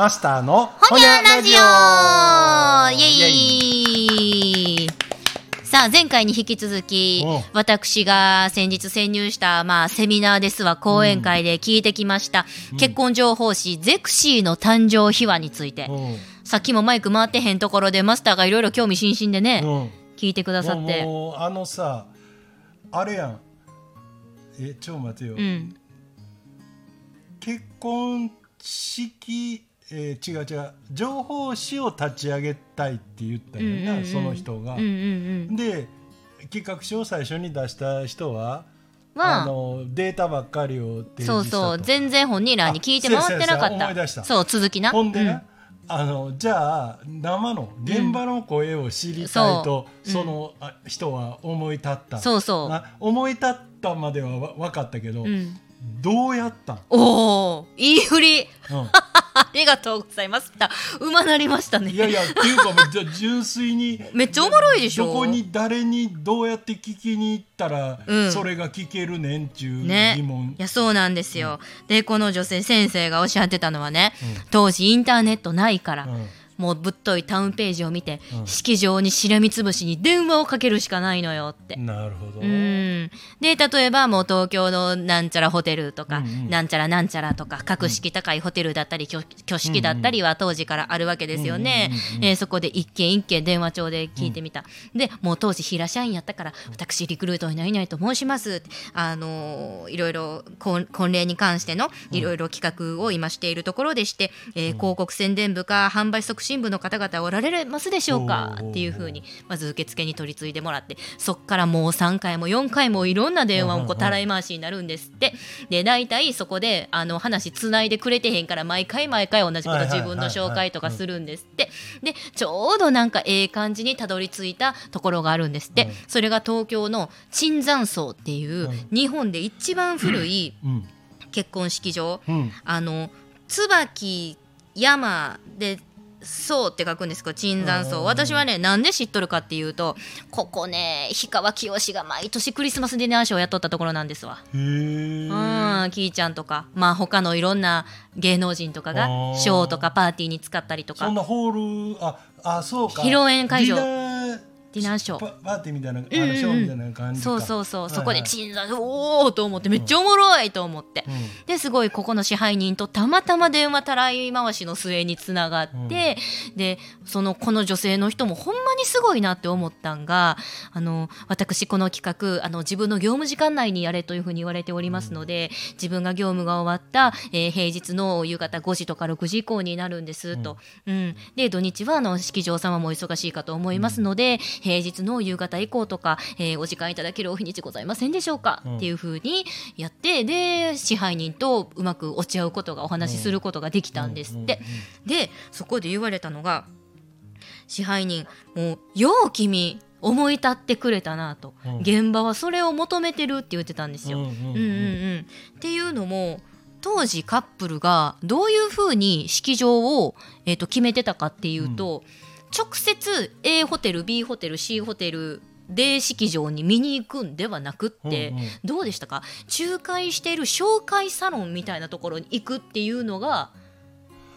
マスターのほにゃラジオ。イエイ。さあ、前回に引き続きう。ん、私が先日潜入した、まあ、セミナーですわ、講演会で聞いてきました、結婚情報誌、ゼクシーの誕生秘話について、う。んさっきもマイク回ってへんところで、マスターがいろいろ興味津々でね、う。ん聞いてくださって。あのさあれやん。えちょ待てよ、うん。結婚式えー違う違う情報誌を立ち上げたいって言ったよな、うんうんうんその人がうんう。んうん。で企画書を最初に出した人は、はあのデータばっかりをそうそう、全然本人らに聞いて回ってなかっ。したたそう、続きな。ほんでな、うんあのじゃあ生の現場の声を知りたいと、うんその、あ人は思い立ったそうそう。な思い立ったまではわ分かったけど、うん。どうやったん、おお、いい振り。う ありがとうございます。うまなりましたね。ん、いやいやっていうかもうじゃあ純粋に。めっちゃおもろいでしょ。どこに誰にどうやって聞きに行ったら、うん。それが聞けるねんっちゅうね。疑問、いやそうなんですよ、でこの女性先生がおっしゃってたのはね、うん。当時インターネットないから、うんもうぶっといタウンページを見て、うん。式場にしらみつぶしに電話をかけるしかないのよって。なるほど、うん。で例えばもう東京のなんちゃらホテルとか、うんうん。なんちゃらなんちゃらとか格式高いホテルだったり挙挙式だったりは当時からあるわけですよね。うんうんうんうん。えーそこで一件一件電話帳で聞いてみた、でもう当時平社員やったから私リクルートにないないと申しますあのーいろいろ婚婚礼に関してのいろいろ企画を今しているところでして、えー広告宣伝部か販売促進部の方々おられますでしょうか？っていうふうにまず受付に取り次いでもらってそっからもう3回も4回もいろんな電話をこうたらい回しになるんですって。で大体そこであの話つないでくれてへんから毎回毎回同じこと自分の紹介とかするんですって。でちょうどなんかええ感じにたどり着いたところがあるんですって、うん。それが東京の椿山荘っていううん。日本で一番古いうん。結婚式場。うん。あの椿山でそうって書くんですけど椿山荘。うん。私はねなんで知っとるかっていうとここね氷川きよしが毎年クリスマスディナーショーをやっとったところなんですわ。うん、キーちゃんとか、まあ他のいろんな芸能人とかがショーとかパーティーに使ったりとか。そんなホールああそうか。披露宴会場ディナーショー。パパーティーみたいなあのうんうんうん。ショーみたいな感じか。そうそうそう、そこで鎮座おおと思ってめっちゃおもろいと思って、うん。ですごいここの支配人とたまたま電話たらい回しの末につながって、でそのこの女性の人もほんまにすごいなって思ったんがあの私この企画あの自分の業務時間内にやれというふうに言われておりますので、自分が業務が終わった、えー平日の夕方5時とか6時以降になるんですと、うん。で土日はあの式場様も忙しいかと思いますので、平日の夕方以降とか、えーお時間いただけるお日にちございませんでしょうか、うん。っていうふうにやってで支配人とうまく落ち合うことがお話しすることができたんですって。でそこで言われたのが支配人もうよう君思い立ってくれたなと、うん。現場はそれを求めてるって言ってたんですよ。うんうんうんうん。うんうん、っていうのも当時カップルがどういうふうに式場を、えー、と決めてたかっていうと、直接 A ホテル B ホテル C ホテルで式場に見に行くんではなくって、うんうん。どうでしたか？仲介している紹介サロンみたいなところに行くっていうのが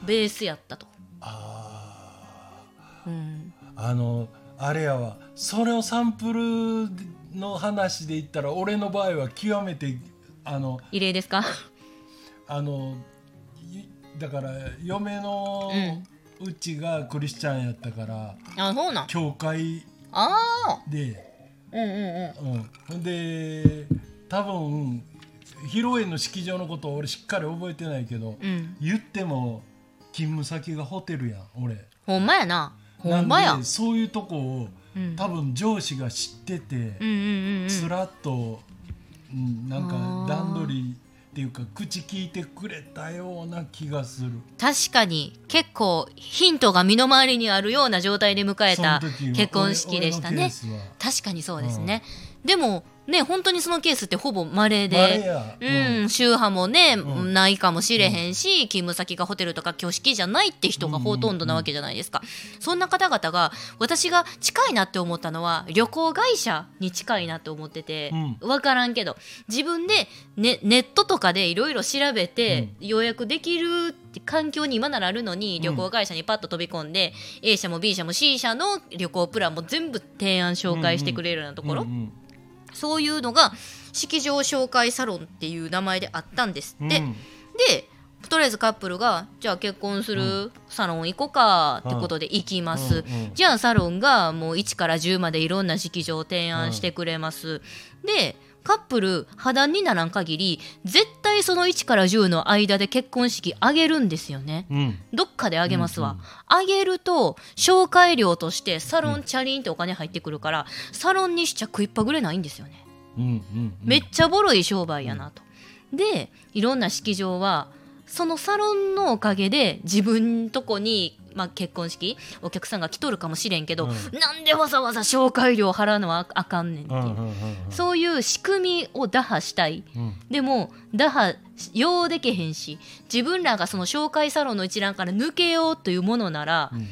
ベースやったと。あうん。ーあのあれやわ。それをサンプルの話で言ったら俺の場合は極めてあの異例ですか？あのいだから嫁のうちがクリスチャンやったから、あそうなん？教会あで、あうんうんうん。うん、ほんで多分披露宴の式場のことを俺しっかり覚えてないけど、うん。言っても勤務先がホテルやん俺。ほんまやな。ほんまや。そういうとこをうん。多分上司が知ってて、うんうんうんうん。つらっと、うん、なんか段取りっていうか口聞いてくれたような気がする。確かに結構ヒントが身の回りにあるような状態で迎えた結婚式でしたね。確かにそうですね、でもね本当にそのケースってほぼ稀で。稀や。うん、宗派もね、うん。ないかもしれへんし、勤務先がホテルとか挙式じゃないって人がほとんどなわけじゃないですか、そんな方々が私が近いなって思ったのは旅行会社に近いなって思ってて、う分からんけど自分でネネットとかでいろいろ調べて予約できるって環境に今ならあるのにん。旅行会社にパッと飛び込んで、A 社も B 社も C 社の旅行プランも全部提案紹介してくれるようなところ、うんうんそういうのが式場紹介サロンっていう名前であったんですって、うん。でとりあえずカップルがじゃあ結婚するサロン行こうかってことで行きます、うんうんじゃあサロンがもう1から10までいろんな式場を提案してくれます、でカップル破談にならん限り絶対その1から10の間で結婚式挙げるんですよね。うん。どっかであげますわ、うんうんあげると紹介料としてサロンチャリンってお金入ってくるから、サロンにしちゃ食いっぱぐれないんですよね。うんうん。めっちゃボロい商売やなと。でいろんな式場はそのサロンのおかげで自分とこに、まあ、結婚式お客さんが来とるかもしれんけど、うん。なんでわざわざ紹介料払うのはあかんねんっていう、そういう仕組みを打破したい。うん。でも打破ようでけへんし自分らがその紹介サロンの一覧から抜けようというものなら、うん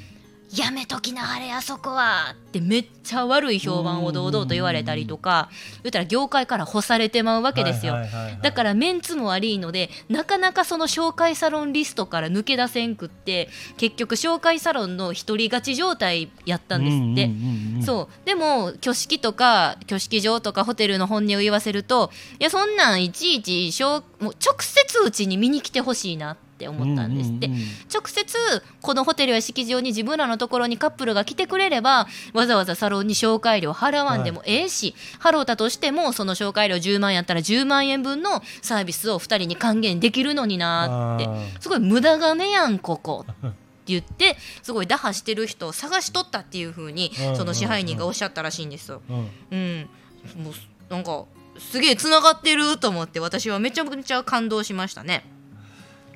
やめときなあれあそこは。ってめっちゃ悪い評判を堂々と言われたりとか言ったら業界から干されてまうわけですよ。だからメンツも悪いのでなかなかその紹介サロンリストから抜け出せんくって結局紹介サロンの一人勝ち状態やったんですって。そう。でも挙式とか挙式場とかホテルの本音を言わせるといやそんなんいちいちしょうもう直接うちに見に来てほしいなって思ったんですって、直接このホテルや式場に自分らのところにカップルが来てくれればわざわざサロンに紹介料払わんでもええし、払うたとしてもその紹介料10万円やったら10万円分のサービスを2人に還元できるのになって。すごい無駄金やんここ。って言ってすごい打破してる人を探しとったっていう風にうんうんうんその支配人がおっしゃったらしいんですよ。うん。うん、もうなんかすげえつながってると思って私はめちゃめちゃ感動しましたね。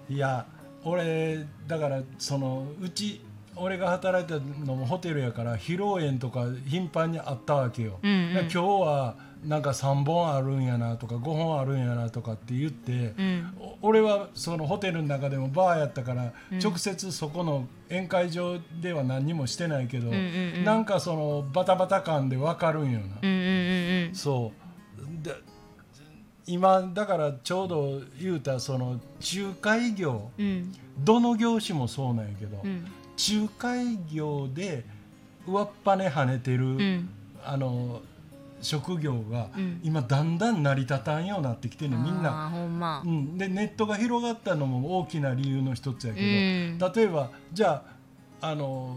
いや俺だからそのうち俺が働いたのもホテルやから披露宴とか頻繁にあったわけよ、うんうん。今日はなんか3本あるんやなとか5本あるんやなとかって言って、うん。お俺はそのホテルの中でもバーやったから、うん。直接そこの宴会場では何にもしてないけど、うんうんうん。なんかそのバタバタ感で分かるんよな、うんうんうんそう。で今だからちょうど言うたその仲介業うん。うんどの業種もそうなんやけど、うん。仲介業で上っぱね跳ねてる、うん。あの職業がうん。今だんだん成り立たんようになってきてるのみんな、ま。うん、でネットが広がったのも大きな理由の一つやけど、うん。例えばじゃああの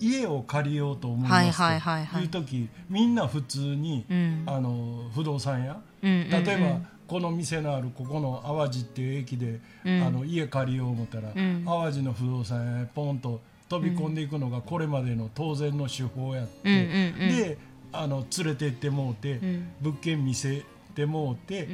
家を借りようと思いはいますはいはいはいとい。う時みんな普通に、うん。あの不動産屋。うん例えば、この店のあるここの淡路っていう駅で、うん。あの家借りよう思ったら、ん。淡路の不動産屋へポンと飛び込んでいくのがこれまでの当然の手法やって、であの連れてってもうて、ん。物件見せてもうて、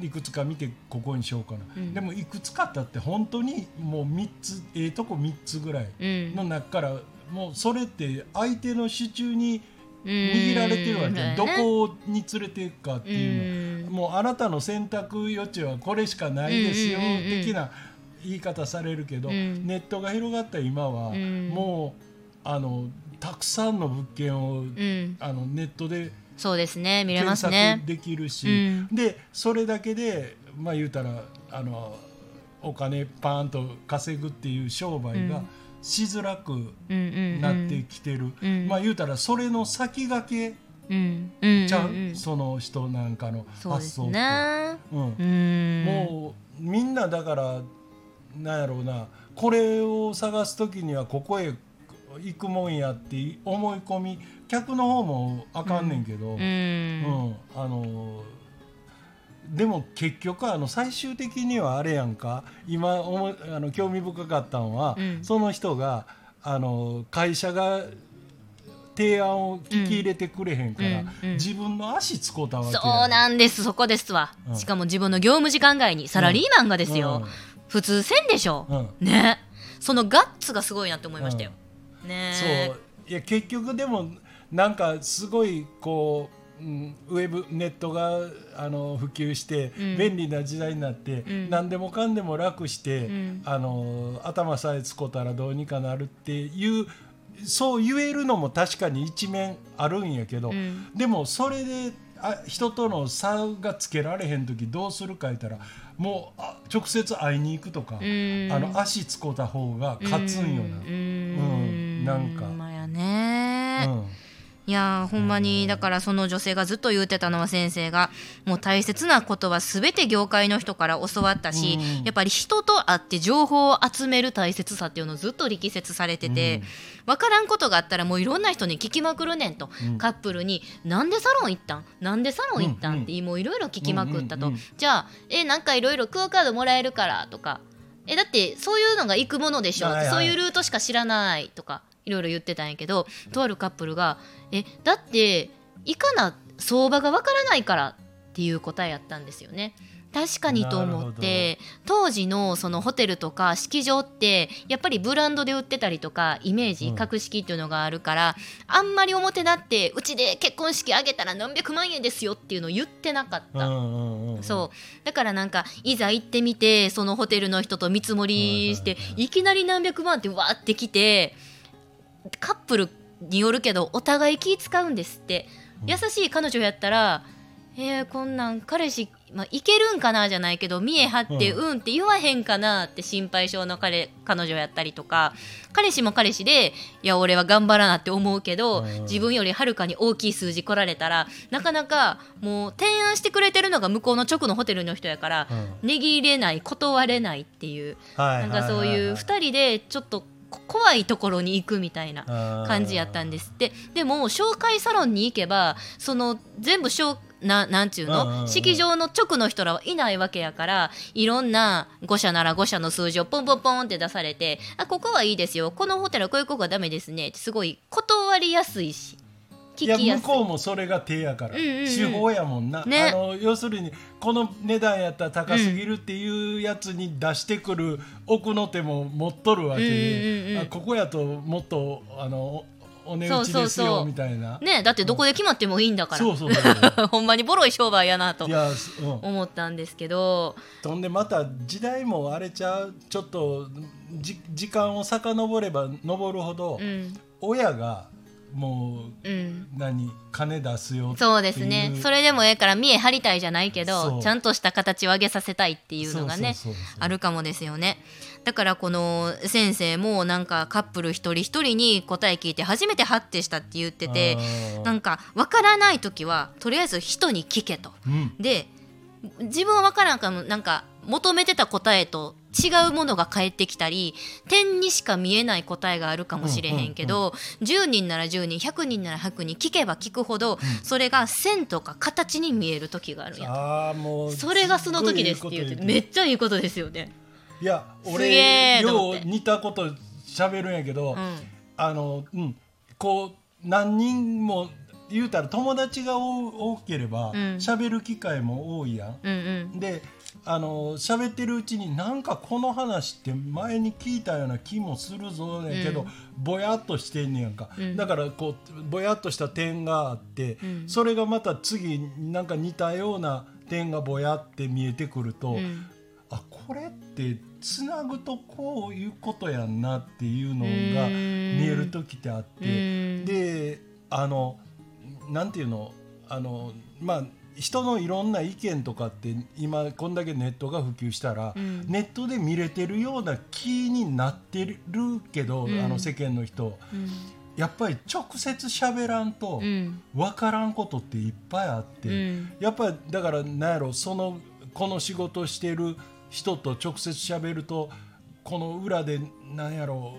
いくつか見てここにしようかな、うん。でもいくつかだって本当にもう3つええとこ3つぐらいうん。の中から、もうそれって相手の手中に握られてるわけ、うんどこに連れていくかっていうの、うん。もうあなたの選択余地はこれしかないですよ、的な言い方されるけど、うん。ネットが広がった今は、うん。もうあのたくさんの物件を、うん。あのネットでそうですね。見れま検すね。索できるし、うん。でそれだけでまあ言うたらあのお金パーンと稼ぐっていう商売がうんしづらくうんうんなってきてる、うん。まあ言うたらそれの先駆けうん。うん。ちゃう、うんうんその人なんかの発想って。ねうん。うん。もうみんなだからなんやろうな。これを探す時にはここへ行くもんやって思い込み客の方もあかんねんけど、ううん。ん。あのでも結局あの最終的にはあれやんか。今思いあの興味深かったのは、うん。その人があの会社が提案を聞き入れてくれへんから、うんうん自分の足つこうたわけや。そうなんです。そこですわ、うん。しかも自分の業務時間外にサラリーマンがですよ、うん。普通せんでしょ、うん。ね。そのガッツがすごいなって思いましたよ、ね。そう。いや結局でもなんかすごいこううんウェブネットがあの普及してうん。便利な時代になって、うん。何でもかんでも楽して、うん。あの頭さえつこたらどうにかなるっていうそう言えるのも確かに一面あるんやけど、うん。でもそれであ人との差がつけられへん時どうするか言ったらもうあ直接会いに行くとか、うん。あの足つこた方が勝つんよな。ううん。ん。なんか。まやね、うんいやーほんまにだからその女性がずっと言うてたのは先生がもう大切なことは全て業界の人から教わったし、うん。やっぱり人と会って情報を集める大切さっていうのをずっと力説されてて、分からんことがあったらもういろんな人に聞きまくるねんと、うん。カップルに「なんでサロン行ったん？なんでサロン行ったん?」ってもういろいろ聞きまくったと、うんうんうん。じゃあ「えなんかいろいろクオカードもらえるから」とか「えだってそういうのが行くものでしょ、はいはい。そういうルートしか知らない」とかいろいろ言ってたんやけどとあるカップルが「えだって行かな相場がわからないから」っていう答えやったんですよね。確かにと思って当時のそのホテルとか式場ってやっぱりブランドで売ってたりとかイメージうん。格式っていうのがあるから、あんまり表立ってうちで結婚式挙げたら何百万円ですよっていうのを言ってなかった。うんうんうんそう。だからなんかいざ行ってみてそのホテルの人と見積もりして、はいきなり何百万ってわーってきてカップルによるけどお互い気使うんですって、うん。優しい彼女やったら「えー、こんなん彼氏、まあ、いけるんかな?」じゃないけど見え張って「ううん」って言わへんかなって心配性の彼彼女やったりとか彼氏も彼氏で「いや俺は頑張らな」って思うけど、うん。自分よりはるかに大きい数字来られたらなかなかもう提案してくれてるのが向こうの直のホテルの人やから、うん。値切れない断れないっていう。はいなんかそういう2人でちょっとこ怖いところに行くみたいな感じやったんですって。でも紹介サロンに行けばその全部紹ななんちゅうの、式場の直の人らはいないわけやからいろんな5社なら5社の数字をポンポンポンって出されてあここはいいですよ。このホテルはこういう子がダメですねってすごい断りやすいしいや向こうもそれが手やから、うんうんうん。手法やもんな、ね。あの要するにこの値段やったら高すぎるっていうやつに出してくる奥の手も持っとるわけで、うんうんうんあここやともっとあのおお値打ちですよみたいな。ねだってどこで決まってもいいんだから、そうそうそう ほんまにボロい商売やなといや、うん、思ったんですけど。とんでまた時代もあれちゃう。ちょっとじ時間を遡れば登るほど、うん親がもううん何金出すよそうですね。それでもええから見え張りたいじゃないけどちゃんとした形を上げさせたいっていうのがねあるかもですよね。だからこの先生もなんかカップル一人一人に答え聞いて初めてハッてしたって言っててなんかわからない時はとりあえず人に聞けと。うん。で自分は分からんかもなんか求めてた答えと違うものが返ってきたり点にしか見えない答えがあるかもしれへんけど、10人なら10人100人なら100人聞けば聞くほど、それが線とか形に見える時があるやん。ああもうそれがその時ですって言ってめっちゃいいことですよね。いや俺よう似たこと喋るんやけど、うん。あのうんこう何人も言うたら友達が多多ければうん。喋、る機会も多いやん。うんうん。であの喋ってるうちになんかこの話って前に聞いたような気もするぞやけど、うん。ぼやっとしてんねやんか、うん。だからこうぼやっとした点があって、うん。それがまた次なんか似たような点がぼやって見えてくると、うん。あこれってつなぐとこういうことやんなっていうのうん。が見える時ってあって、うん。であのなんていうの？あのまあ人のいろんな意見とかって今こんだけネットが普及したら、うん。ネットで見れてるような気になってるけど、うん。あの世間の人。うん。やっぱり直接喋らんとうん。分からんことっていっぱいあって。うん。やっぱりだからなんやろそのこの仕事してる人と直接喋るとこの裏でなんやろこ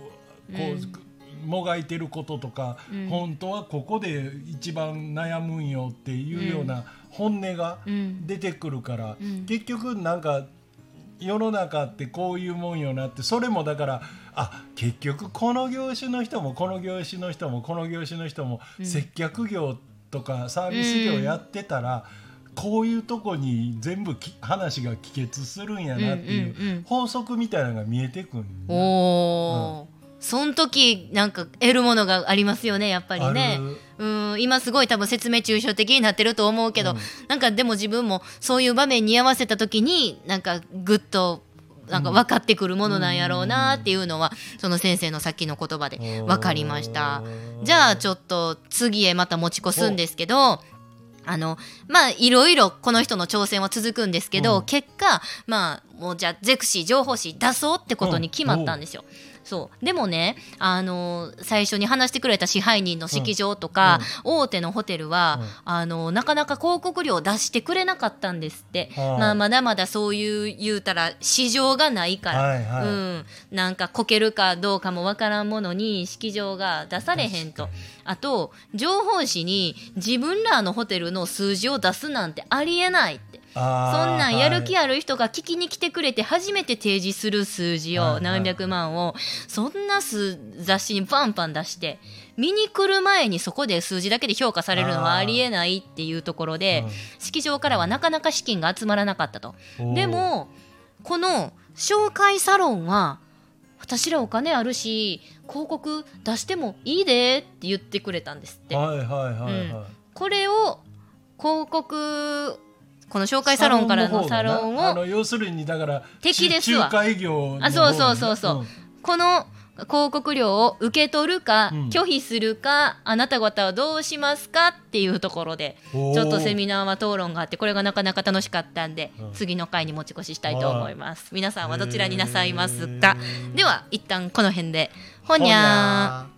う、もがいてることとか、うん。本当はここで一番悩むんよっていうような本音がうん。出てくるから、うん。結局なんか世の中ってこういうもんよなってそれもだからあ結局この業種の人もこの業種の人もこの業種の人もうん。接客業とかサービス業やってたら、こういうとこに全部き話が帰結するんやなっていう法則みたいなのが見えてくるんだおーその時なんか得るものがありますよねやっぱりね。うん今すごい多分説明抽象的になってると思うけど、うん。なんかでも自分もそういう場面に合わせた時になんかぐっとなんか分かってくるものなんやろうなっていうのは、その先生のさっきの言葉で分かりました。じゃあちょっと次へまた持ち越すんですけどあのまあいろいろこの人の挑戦は続くんですけど、うん。結果まあもうじゃあゼクシー情報誌出そうってことに決まったんですよ。そう。でもねあの最初に話してくれた支配人の式場とか、大手のホテルは、うん。あのなかなか広告料を出してくれなかったんですって、はいまあ、まだまだそういう言うたら市場がないから、はいはい。うん、なんかこけるかどうかもわからんものに式場が出されへんと。あと情報誌に自分らのホテルの数字を出すなんてありえないってそんなんやる気はいある人が聞きに来てくれて初めて提示する数字を何百万を。そんな数雑誌にバンバン出して見に来る前にそこで数字だけで評価されるのはありえないっていうところでうん。式場からはなかなか資金が集まらなかったと。でもこの紹介サロンは私らお金あるし広告出してもいいでって言ってくれたんですって。はいはいはいはい、うん。これを広告この紹介サロンからのサロンをあの要するにだから敵ですわ。あそうそうそうそう。この広告料を受け取るかうん。拒否するかあなた方はどうしますかっていうところでちょっとセミナーは討論があってこれがなかなか楽しかったんでうん。次の回に持ち越ししたいと思います。皆さんはどちらになさいますか？では一旦この辺で。ほにゃー